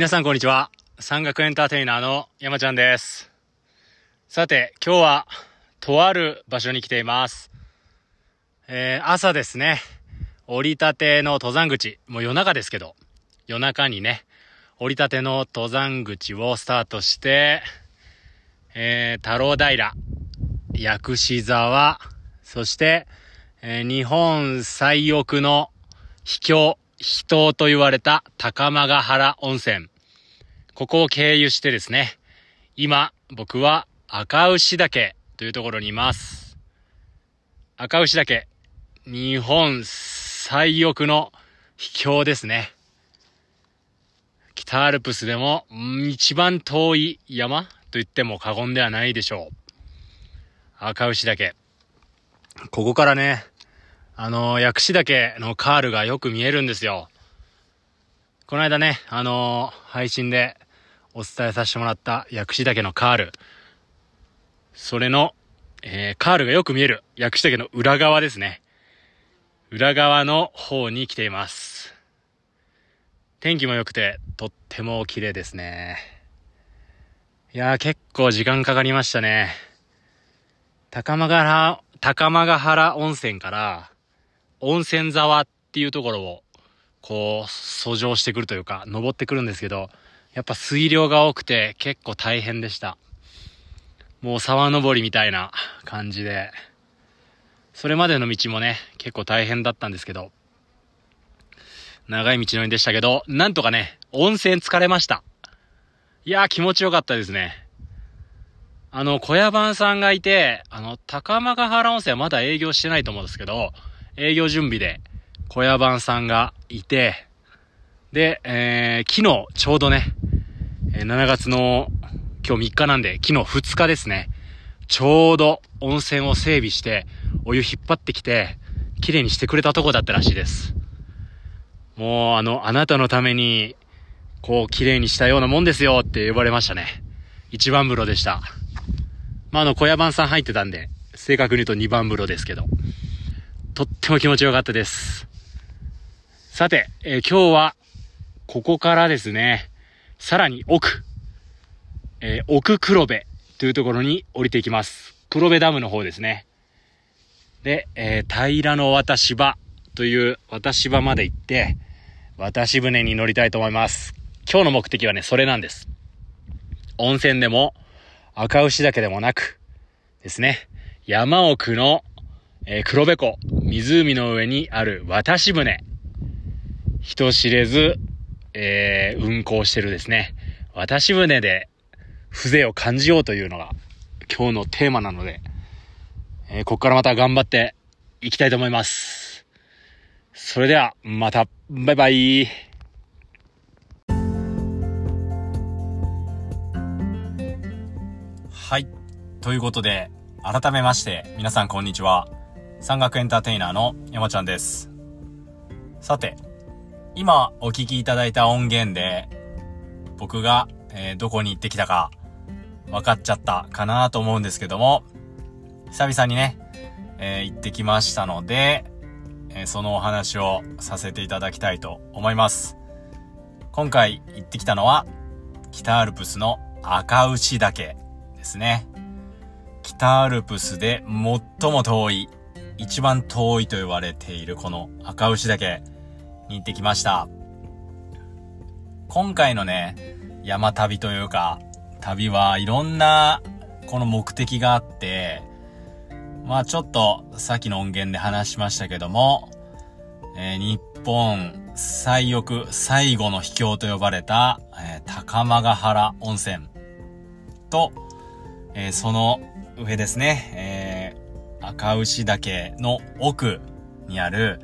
皆さんこんにちは。山岳エンターテイナーの山ちゃんです。さて、今日は、とある場所に来ています。えー、朝ですね。降りたての登山口、もう夜中ですけど、夜中にね、降りたての登山口をスタートして、えー、太郎平、薬師沢、そして、えー日本最奥の秘境、秘湯と言われた高間ヶ原温泉。ここを経由してですね、今、僕は赤牛岳というところにいます。赤牛岳、日本最奥の秘境ですね。北アルプスでも、一番遠い山と言っても過言ではないでしょう。赤牛岳。ここからね、あの薬師岳のカールがよく見えるんですよ。この間ね、あの配信でお伝えさせてもらった薬師岳のカール。それの、えー、カールがよく見える薬師岳の裏側ですね。裏側の方に来ています。天気も良くて、とっても綺麗ですね。いやー、結構時間かかりましたね。高間原、高間ヶ原温泉から、温泉沢っていうところを、こう、遡上してくるというか、登ってくるんですけど、やっぱ水量が多くて結構大変でした。もう沢登りみたいな感じで、それまでの道もね、結構大変だったんですけど、長い道のりでしたけど、なんとかね、温泉疲れました。いやー気持ちよかったですね。あの、小屋番さんがいて、あの、高間ヶ原温泉はまだ営業してないと思うんですけど、営業準備で小屋番さんがいて、で、えー、昨日ちょうどね、7月の今日3日なんで、昨日2日ですね。ちょうど温泉を整備して、お湯引っ張ってきて、綺麗にしてくれたとこだったらしいです。もう、あの、あなたのために、こう、綺麗にしたようなもんですよって呼ばれましたね。一番風呂でした。まあ、あの、小屋番さん入ってたんで、正確に言うと二番風呂ですけど、とっても気持ちよかったです。さて、えー今日は、ここからですね、さらに奥、えー奥黒部というところに降りていきます。黒部ダムの方ですね。で、えー平の渡し場という渡し場まで行って、渡し船に乗りたいと思います。今日の目的はね、それなんです。温泉でも、赤牛岳でもなく、ですね、山奥の、えー黒部湖、湖の上にある渡し船。人知れず、えー運航してるですね、渡し船で風情を感じようというのが今日のテーマなので、えーここからまた頑張っていきたいと思います。それでは、また、バイバイ。はい。ということで、改めまして、皆さんこんにちは。山岳エンターテイナーの山ちゃんです。さて、今お聞きいただいた音源で、僕が、えーどこに行ってきたか、分かっちゃったかなと思うんですけども、久々にね、えー行ってきましたので、えーそのお話をさせていただきたいと思います。今回行ってきたのは、北アルプスの赤牛岳ですね。北アルプスで最も遠い、一番遠いと言われているこの赤牛岳に行ってきました。今回のね、山旅というか、旅はいろんなこの目的があって、まあちょっとさっきの音源で話しましたけども、えー日本最奥最後の秘境と呼ばれた、えー高間ヶ原温泉と、えーその上ですね、え赤牛岳の奥にある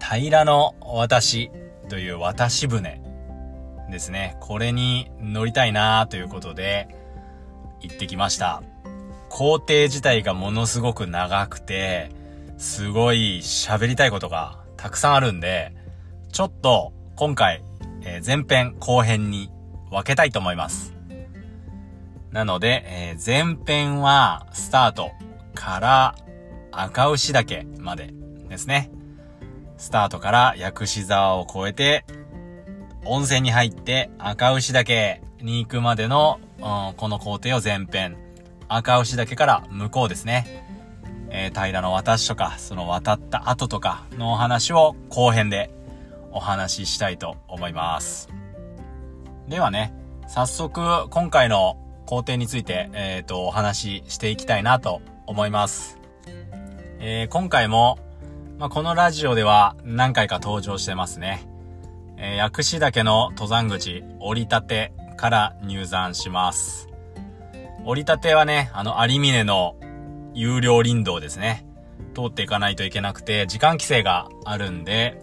平の渡という渡し船ですね。これに乗りたいなということで行ってきました。工程自体がものすごく長くて、すごい喋りたいことがたくさんあるんで、ちょっと今回、えー前編後編に分けたいと思います。なので、えー前編はスタートから赤牛岳までですね。スタートから薬師沢を越えて温泉に入って赤牛岳に行くまでの、うん、この工程を前編。赤牛岳から向こうですね。えー、平の渡しとか、その渡った後とかのお話を後編でお話ししたいと思います。ではね、早速今回の工程について、えっ、ー、と、お話ししていきたいなと思います。えー、今回も、まあ、このラジオでは何回か登場してますね。えー、薬師岳の登山口、折り立てから入山します。折り立てはね、あの、有峰の有料林道ですね。通っていかないといけなくて、時間規制があるんで、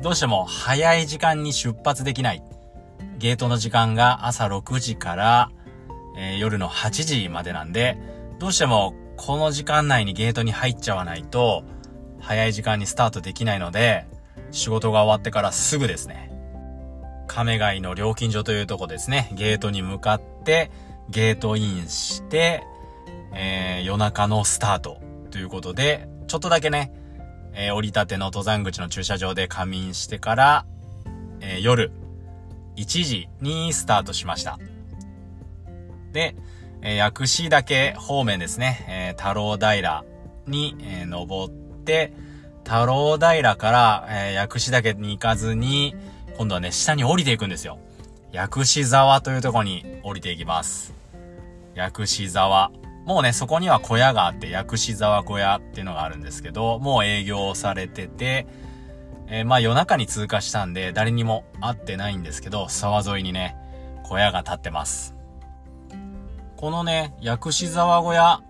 どうしても早い時間に出発できない。ゲートの時間が朝6時から、えー、夜の8時までなんで、どうしてもこの時間内にゲートに入っちゃわないと、早い時間にスタートできないので、仕事が終わってからすぐですね、亀貝の料金所というとこですね、ゲートに向かって、ゲートインして、えー、夜中のスタートということで、ちょっとだけね、えー、降り立ての登山口の駐車場で仮眠してから、えー、夜1時にスタートしました。で、えー、薬師岳方面ですね、えー、太郎平に、えー、登って、太郎平から、えー、薬師岳に行かずに、今度はね、下に降りていくんですよ。薬師沢というとこに降りていきます。薬師沢。もうね、そこには小屋があって、薬師沢小屋っていうのがあるんですけど、もう営業されてて、えー、まあ夜中に通過したんで、誰にも会ってないんですけど、沢沿いにね、小屋が建ってます。このね、薬師沢小屋、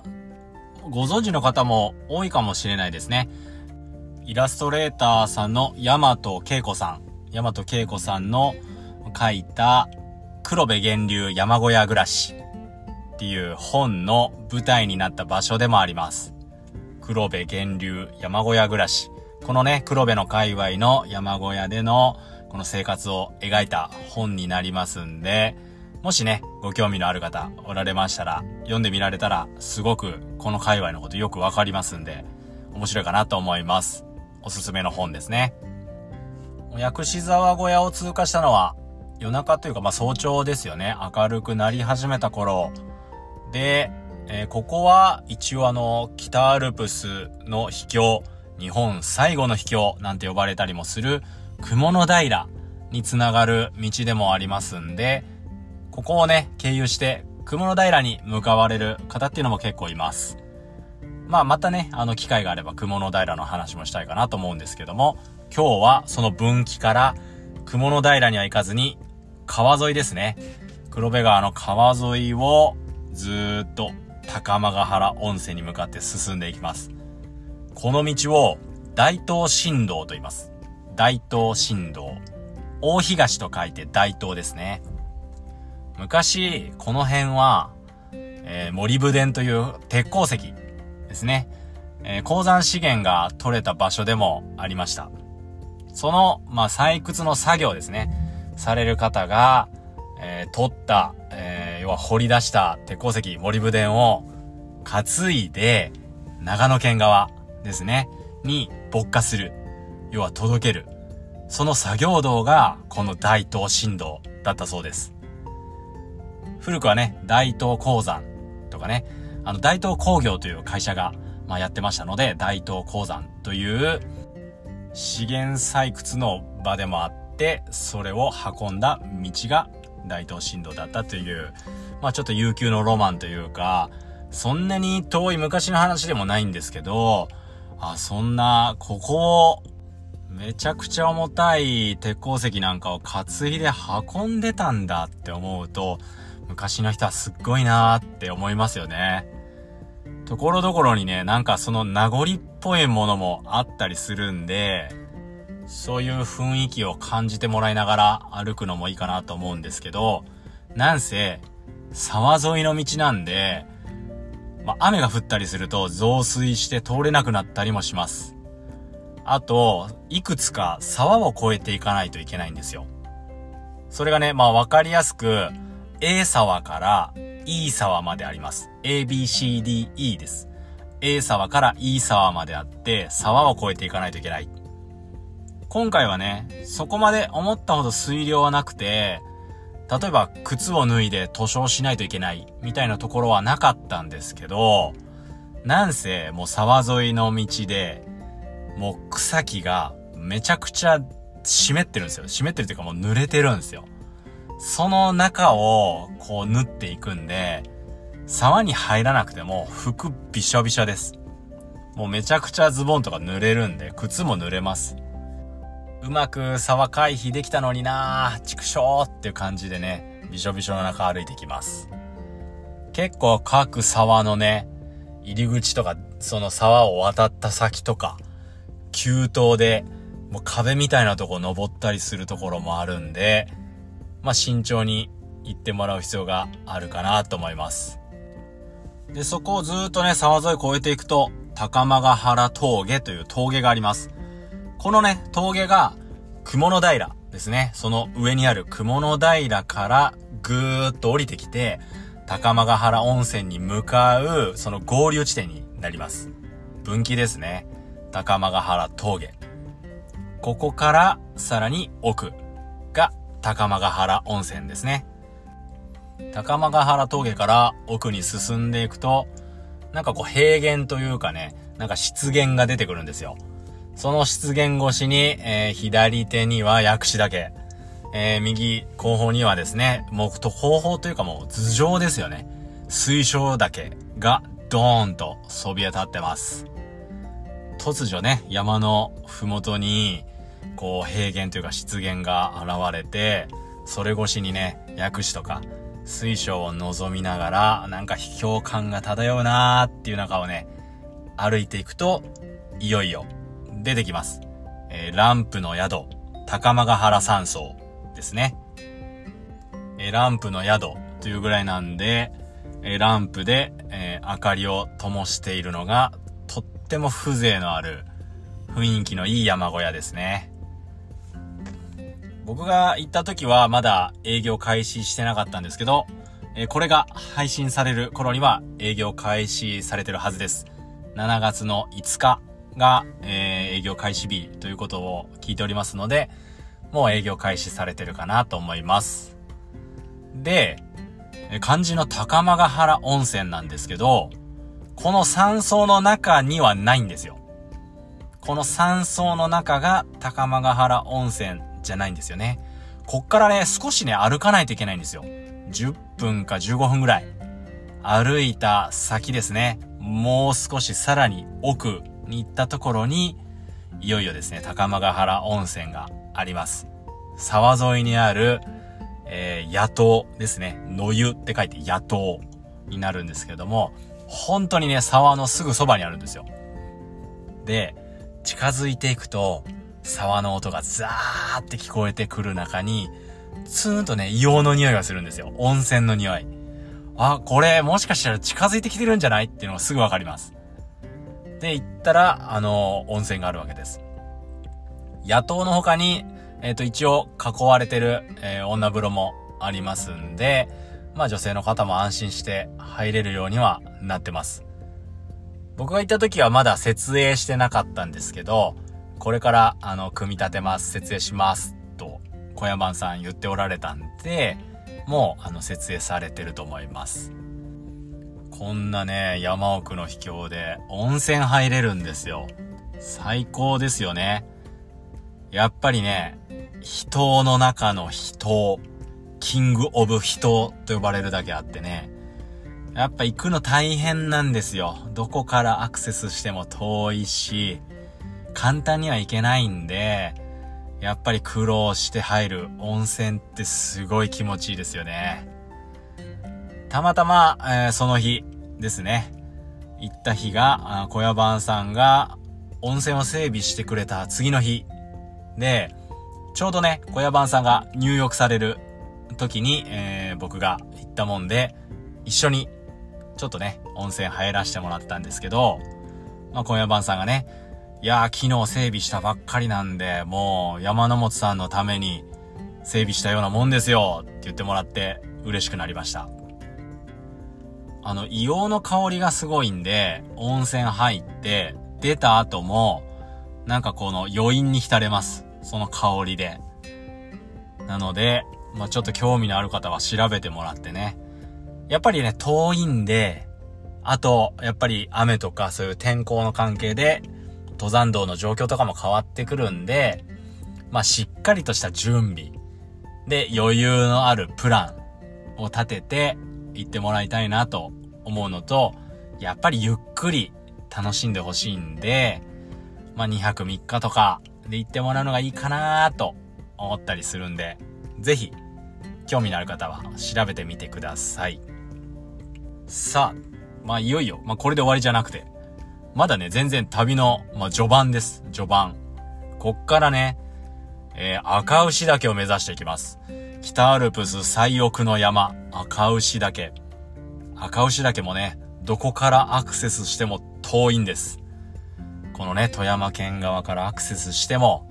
ご存知の方も多いかもしれないですね。イラストレーターさんの大和恵子さん、大和恵子さんの書いた黒部源流山小屋暮らしっていう本の舞台になった場所でもあります。黒部源流山小屋暮らし。このね、黒部の界隈の山小屋でのこの生活を描いた本になりますんで、もしね、ご興味のある方おられましたら、読んでみられたら、すごくこの界隈のことよくわかりますんで、面白いかなと思います。おすすめの本ですね。薬師沢小屋を通過したのは、夜中というか、まあ、早朝ですよね。明るくなり始めた頃で、えー、ここは一応あの、北アルプスの秘境、日本最後の秘境なんて呼ばれたりもする、雲の平につながる道でもありますんで、ここをね、経由して、雲の平に向かわれる方っていうのも結構います。まあまたね、あの機会があれば雲の平の話もしたいかなと思うんですけども、今日はその分岐から雲の平には行かずに川沿いですね。黒部川の川沿いをずっと高間ヶ原温泉に向かって進んでいきます。この道を大東新道と言います。大東新道。大東と書いて大東ですね。昔、この辺は、えー、森武田という鉄鉱石ですね。えー、鉱山資源が取れた場所でもありました。その、まあ、採掘の作業ですね。される方が、えー、取った、えー、要は掘り出した鉄鉱石、森武田を担いで、長野県側ですね、に勃火する。要は届ける。その作業道が、この大東振動だったそうです。古くはね、大東鉱山とかね、あの、大東工業という会社が、まあ、やってましたので、大東鉱山という資源採掘の場でもあって、それを運んだ道が大東振動だったという、まあちょっと悠久のロマンというか、そんなに遠い昔の話でもないんですけど、あ、そんな、ここを、めちゃくちゃ重たい鉄鉱石なんかを担いで運んでたんだって思うと、昔の人はすっごいなーって思いますよね。ところどころにね、なんかその名残っぽいものもあったりするんで、そういう雰囲気を感じてもらいながら歩くのもいいかなと思うんですけど、なんせ、沢沿いの道なんで、まあ、雨が降ったりすると増水して通れなくなったりもします。あと、いくつか沢を越えていかないといけないんですよ。それがね、まあわかりやすく、A 沢から E 沢まであります。A, B, C, D, E です。A 沢から E 沢まであって、沢を越えていかないといけない。今回はね、そこまで思ったほど水量はなくて、例えば靴を脱いで塗装しないといけないみたいなところはなかったんですけど、なんせもう沢沿いの道で、もう草木がめちゃくちゃ湿ってるんですよ。湿ってるというかもう濡れてるんですよ。その中をこう縫っていくんで、沢に入らなくても服びしょびしょです。もうめちゃくちゃズボンとか濡れるんで、靴も濡れます。うまく沢回避できたのになぁ、畜生っていう感じでね、びしょびしょの中歩いてきます。結構各沢のね、入り口とか、その沢を渡った先とか、急登で、もう壁みたいなとこ登ったりするところもあるんで、まあ、慎重に行ってもらう必要があるかなと思います。で、そこをずっとね、沢沿い越えていくと、高間ヶ原峠という峠があります。このね、峠が、雲の平ですね。その上にある雲の平からぐーっと降りてきて、高間ヶ原温泉に向かう、その合流地点になります。分岐ですね。高間ヶ原峠。ここからさらに奥高間ヶ原温泉ですね。高間ヶ原峠から奥に進んでいくと、なんかこう平原というかね、なんか湿原が出てくるんですよ。その湿原越しに、えー、左手には薬師岳、えー、右後方にはですね、もうと後方というかもう頭上ですよね。水晶岳がドーンとそびえ立ってます。突如ね、山のふもとに、こう平原というか湿原が現れて、それ越しにね、薬師とか、水晶を望みながら、なんか秘境感が漂うなーっていう中をね、歩いていくと、いよいよ、出てきます。えー、ランプの宿、高間ヶ原山荘ですね。えー、ランプの宿というぐらいなんで、えー、ランプで、え明かりを灯しているのが、とっても風情のある、雰囲気のいい山小屋ですね。僕が行った時はまだ営業開始してなかったんですけど、えこれが配信される頃には営業開始されてるはずです。7月の5日が、えー、営業開始日ということを聞いておりますので、もう営業開始されてるかなと思います。で、漢字の高間ヶ原温泉なんですけど、この山荘の中にはないんですよ。この山荘の中が高間ヶ原温泉じゃないんですよね。こっからね、少しね、歩かないといけないんですよ。10分か15分ぐらい。歩いた先ですね。もう少しさらに奥に行ったところに、いよいよですね、高間ヶ原温泉があります。沢沿いにある、えー、野党ですね。野湯って書いて野党になるんですけども、本当にね、沢のすぐそばにあるんですよ。で、近づいていくと、沢の音がザーって聞こえてくる中に、ツーンとね、硫黄の匂いがするんですよ。温泉の匂い。あ、これ、もしかしたら近づいてきてるんじゃない？っていうのがすぐわかります。で、行ったら、あの、温泉があるわけです。野党の他に、えっ、ー、と、一応囲われてる、えー、女風呂もありますんで、まあ女性の方も安心して入れるようにはなってます。僕が行った時はまだ設営してなかったんですけど、これから、あの、組み立てます、設営します、と、小山さん言っておられたんで、もう、あの、設営されてると思います。こんなね、山奥の秘境で温泉入れるんですよ。最高ですよね。やっぱりね、人の中の人、キングオブ人と呼ばれるだけあってね、やっぱ行くの大変なんですよ。どこからアクセスしても遠いし、簡単にはいけないんで、やっぱり苦労して入る温泉ってすごい気持ちいいですよね。たまたま、えー、その日ですね。行った日が、小屋番さんが温泉を整備してくれた次の日で、ちょうどね、小屋番さんが入浴される時に、えー、僕が行ったもんで、一緒にちょっとね、温泉入らせてもらったんですけど、まあ、小屋番さんがね、いやー、昨日整備したばっかりなんで、もう山の本さんのために整備したようなもんですよって言ってもらって嬉しくなりました。あの、硫黄の香りがすごいんで、温泉入って、出た後も、なんかこの余韻に浸れます。その香りで。なので、まあ、ちょっと興味のある方は調べてもらってね。やっぱりね、遠いんで、あと、やっぱり雨とかそういう天候の関係で、登山道の状況とかも変わってくるんで、まあ、しっかりとした準備で余裕のあるプランを立てて行ってもらいたいなと思うのと、やっぱりゆっくり楽しんでほしいんで、まあ、2泊3日とかで行ってもらうのがいいかなと思ったりするんで、ぜひ、興味のある方は調べてみてください。さあ、まあいよいよ、まあこれで終わりじゃなくて、まだね、全然旅の、まあ序盤です。序盤。こっからね、えー、赤牛岳を目指していきます。北アルプス最奥の山、赤牛岳。赤牛岳もね、どこからアクセスしても遠いんです。このね、富山県側からアクセスしても、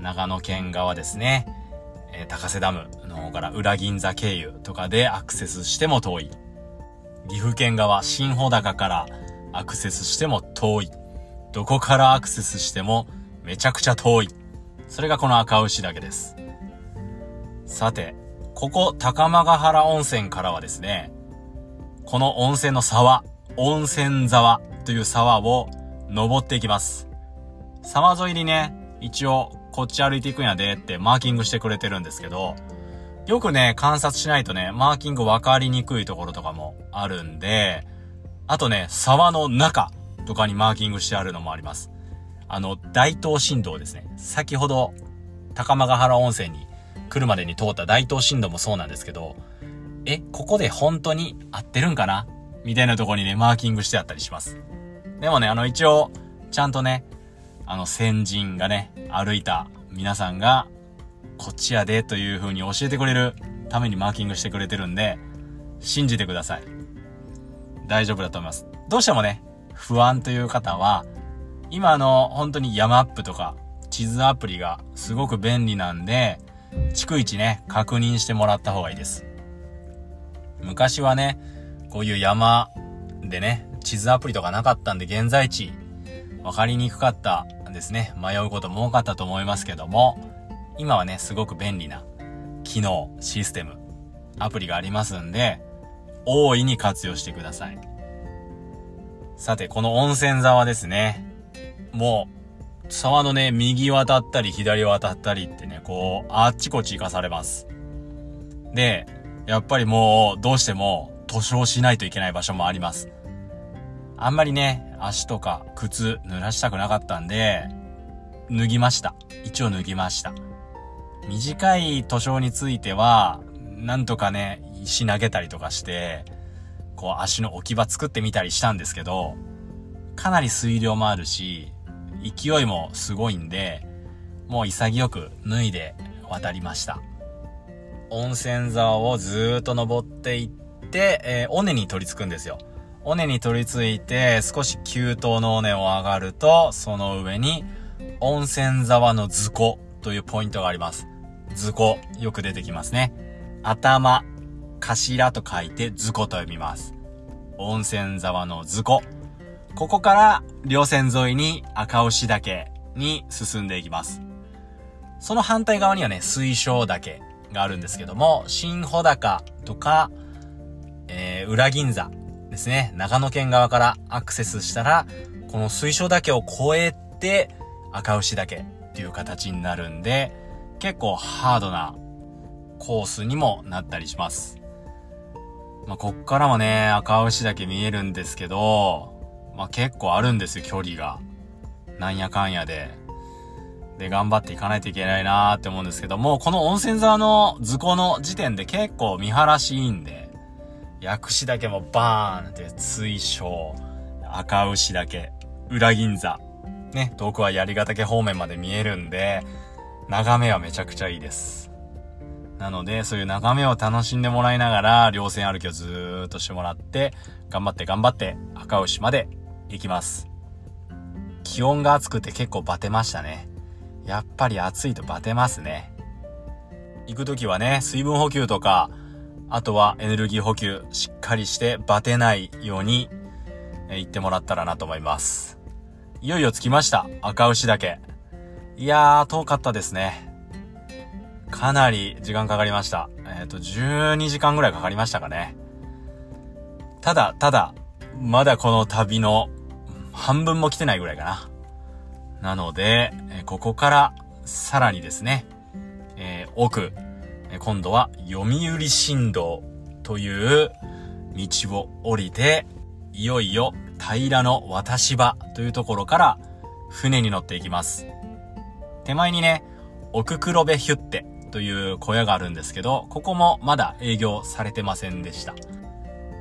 長野県側ですね、えー、高瀬ダムの方から裏銀座経由とかでアクセスしても遠い。岐阜県側、新穂高からアクセスしても遠い。どこからアクセスしてもめちゃくちゃ遠い。それがこの赤牛岳です。さて、ここ高間ヶ原温泉からはですね、この温泉の沢、温泉沢という沢を登っていきます。沢沿いにね、一応こっち歩いていくんやでってマーキングしてくれてるんですけど、よくね、観察しないとね、マーキング分かりにくいところとかもあるんで、あとね、沢の中とかにマーキングしてあるのもあります。あの、大東振動ですね。先ほど、高間ヶ原温泉に来るまでに通った大東振動もそうなんですけど、え、ここで本当に合ってるんかな？みたいなとこにね、マーキングしてあったりします。でもね、あの、一応、ちゃんとね、あの、先人がね、歩いた皆さんがこっちやでという風に教えてくれるためにマーキングしてくれてるんで、信じてください。大丈夫だと思います。どうしてもね、不安という方は、今の、本当に山アップとか、地図アプリがすごく便利なんで、逐一ね、確認してもらった方がいいです。昔はね、こういう山でね、地図アプリとかなかったんで、現在地、わかりにくかったんですね。迷うことも多かったと思いますけども、今はね、すごく便利な機能、システム、アプリがありますんで、大いに活用してください。さて、この温泉沢ですね。もう、沢のね、右渡ったり左渡ったりってね、こう、あっちこっち行かされます。で、やっぱりもう、どうしても、塗装しないといけない場所もあります。あんまりね、足とか靴濡らしたくなかったんで、脱ぎました。一応脱ぎました。短い図書については、なんとかね、石投げたりとかして、こう足の置き場作ってみたりしたんですけど、かなり水量もあるし、勢いもすごいんで、もう潔く脱いで渡りました。温泉沢をずーっと登っていって、えー、尾根に取り付くんですよ。尾根に取り付いて、少し急登の尾根を上がると、その上に、温泉沢の図庫というポイントがあります。図庫、よく出てきますね。頭、頭と書いて図庫と読みます。温泉沢の図庫。ここから稜線沿いに赤牛岳に進んでいきます。その反対側にはね、水晶岳があるんですけども、新穂高とか、えー、裏銀座ですね。長野県側からアクセスしたら、この水晶岳を越えて赤牛岳っていう形になるんで、結構ハードなコースにもなったりします。まあ、こっからもね、赤牛だけ見えるんですけど、まあ、結構あるんですよ、距離が。なんやかんやで。で、頑張っていかないといけないなーって思うんですけども、この温泉沢の図工の時点で結構見晴らしいいんで、薬師岳もバーンって水晶、赤牛岳、裏銀座、ね、遠くは槍ヶ岳方面まで見えるんで、眺めはめちゃくちゃいいです。なので、そういう眺めを楽しんでもらいながら、稜線歩きをずーっとしてもらって、頑張って頑張って赤牛まで行きます。気温が暑くて結構バテましたね。やっぱり暑いとバテますね。行く時はね、水分補給とか、あとはエネルギー補給しっかりしてバテないようにえ行ってもらったらなと思います。いよいよ着きました。赤牛岳。いやー、遠かったですね。かなり時間かかりました。えっ、と、12時間ぐらいかかりましたかね。ただ、ただ、まだこの旅の半分も来てないぐらいかな。なので、えここからさらにですね、えー奥、え今度は読売新道という道を降りて、いよいよ平の渡し場というところから船に乗っていきます。手前にね、奥黒部ヒュッテという小屋があるんですけど、ここもまだ営業されてませんでした。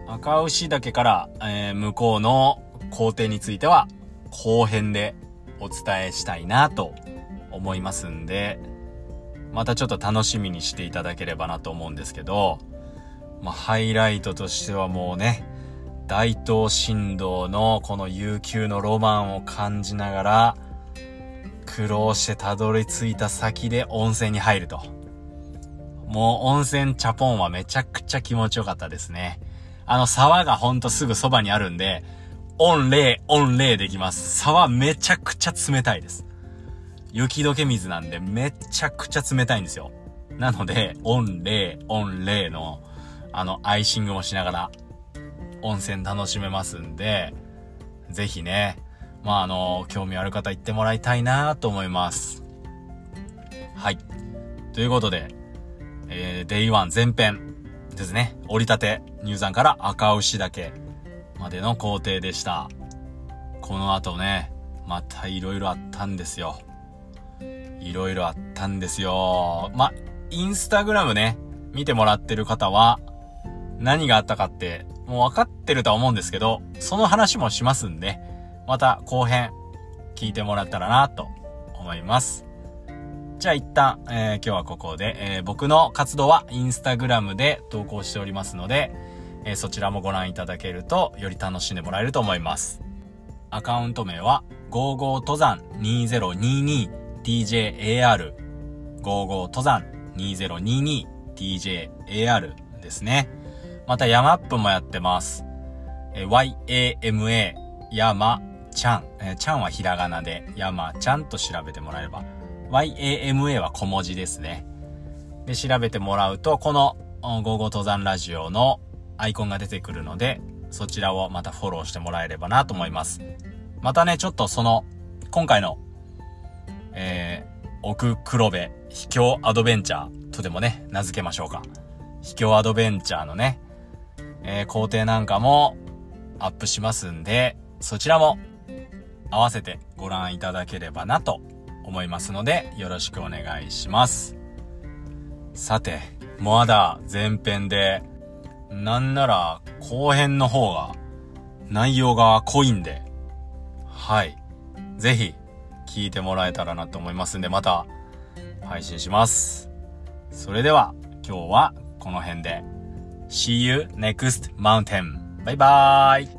赤牛岳から、えー向こうの工程については後編でお伝えしたいなと思いますんで、またちょっと楽しみにしていただければなと思うんですけど、まあ、ハイライトとしてはもうね、大東振動のこの悠久のロマンを感じながら、苦労してたどり着いた先で温泉に入ると。もう温泉チャポンはめちゃくちゃ気持ちよかったですね。あの沢がほんとすぐそばにあるんで、温冷、温冷できます。沢めちゃくちゃ冷たいです。雪解け水なんでめちゃくちゃ冷たいんですよ。なので、温冷、温冷の、あの、アイシングもしながら、温泉楽しめますんで、ぜひね、まあ、あの、興味ある方行ってもらいたいなと思います。はい。ということで、えー、 day one 前編ですね。折り立て入山から赤牛岳までの行程でした。この後ね、また色々あったんですよ。色々あったんですよ。ま、インスタグラムね、見てもらってる方は、何があったかって、もう分かってるとは思うんですけど、その話もしますんで、また後編、聞いてもらったらなと思います。じゃあ一旦、えー今日はここで、えー僕の活動はインスタグラムで投稿しておりますので、えーそちらもご覧いただけると、より楽しんでもらえると思います。アカウント名は、55登山 2022TJAR。55登山 2022TJAR ですね。また、ヤマップもやってます。えー YAMA、ヤマちゃん。えーちゃんはひらがなで、ヤマちゃんと調べてもらえれば。YAMA は小文字ですね。で、調べてもらうと、この、うんゴーゴー登山ラジオのアイコンが出てくるので、そちらをまたフォローしてもらえればなと思います。またね、ちょっとその、今回の、えー、奥黒部秘境アドベンチャーとでもね、名付けましょうか。秘境アドベンチャーのね、えー、工程なんかもアップしますんで、そちらも合わせてご覧いただければなと思いますので、よろしくお願いします。さて、まだ前編で、なんなら後編の方が内容が濃いんで、はい。ぜひ聞いてもらえたらなと思いますんで、また配信します。それでは今日はこの辺で。See you next mountain. バイバーイ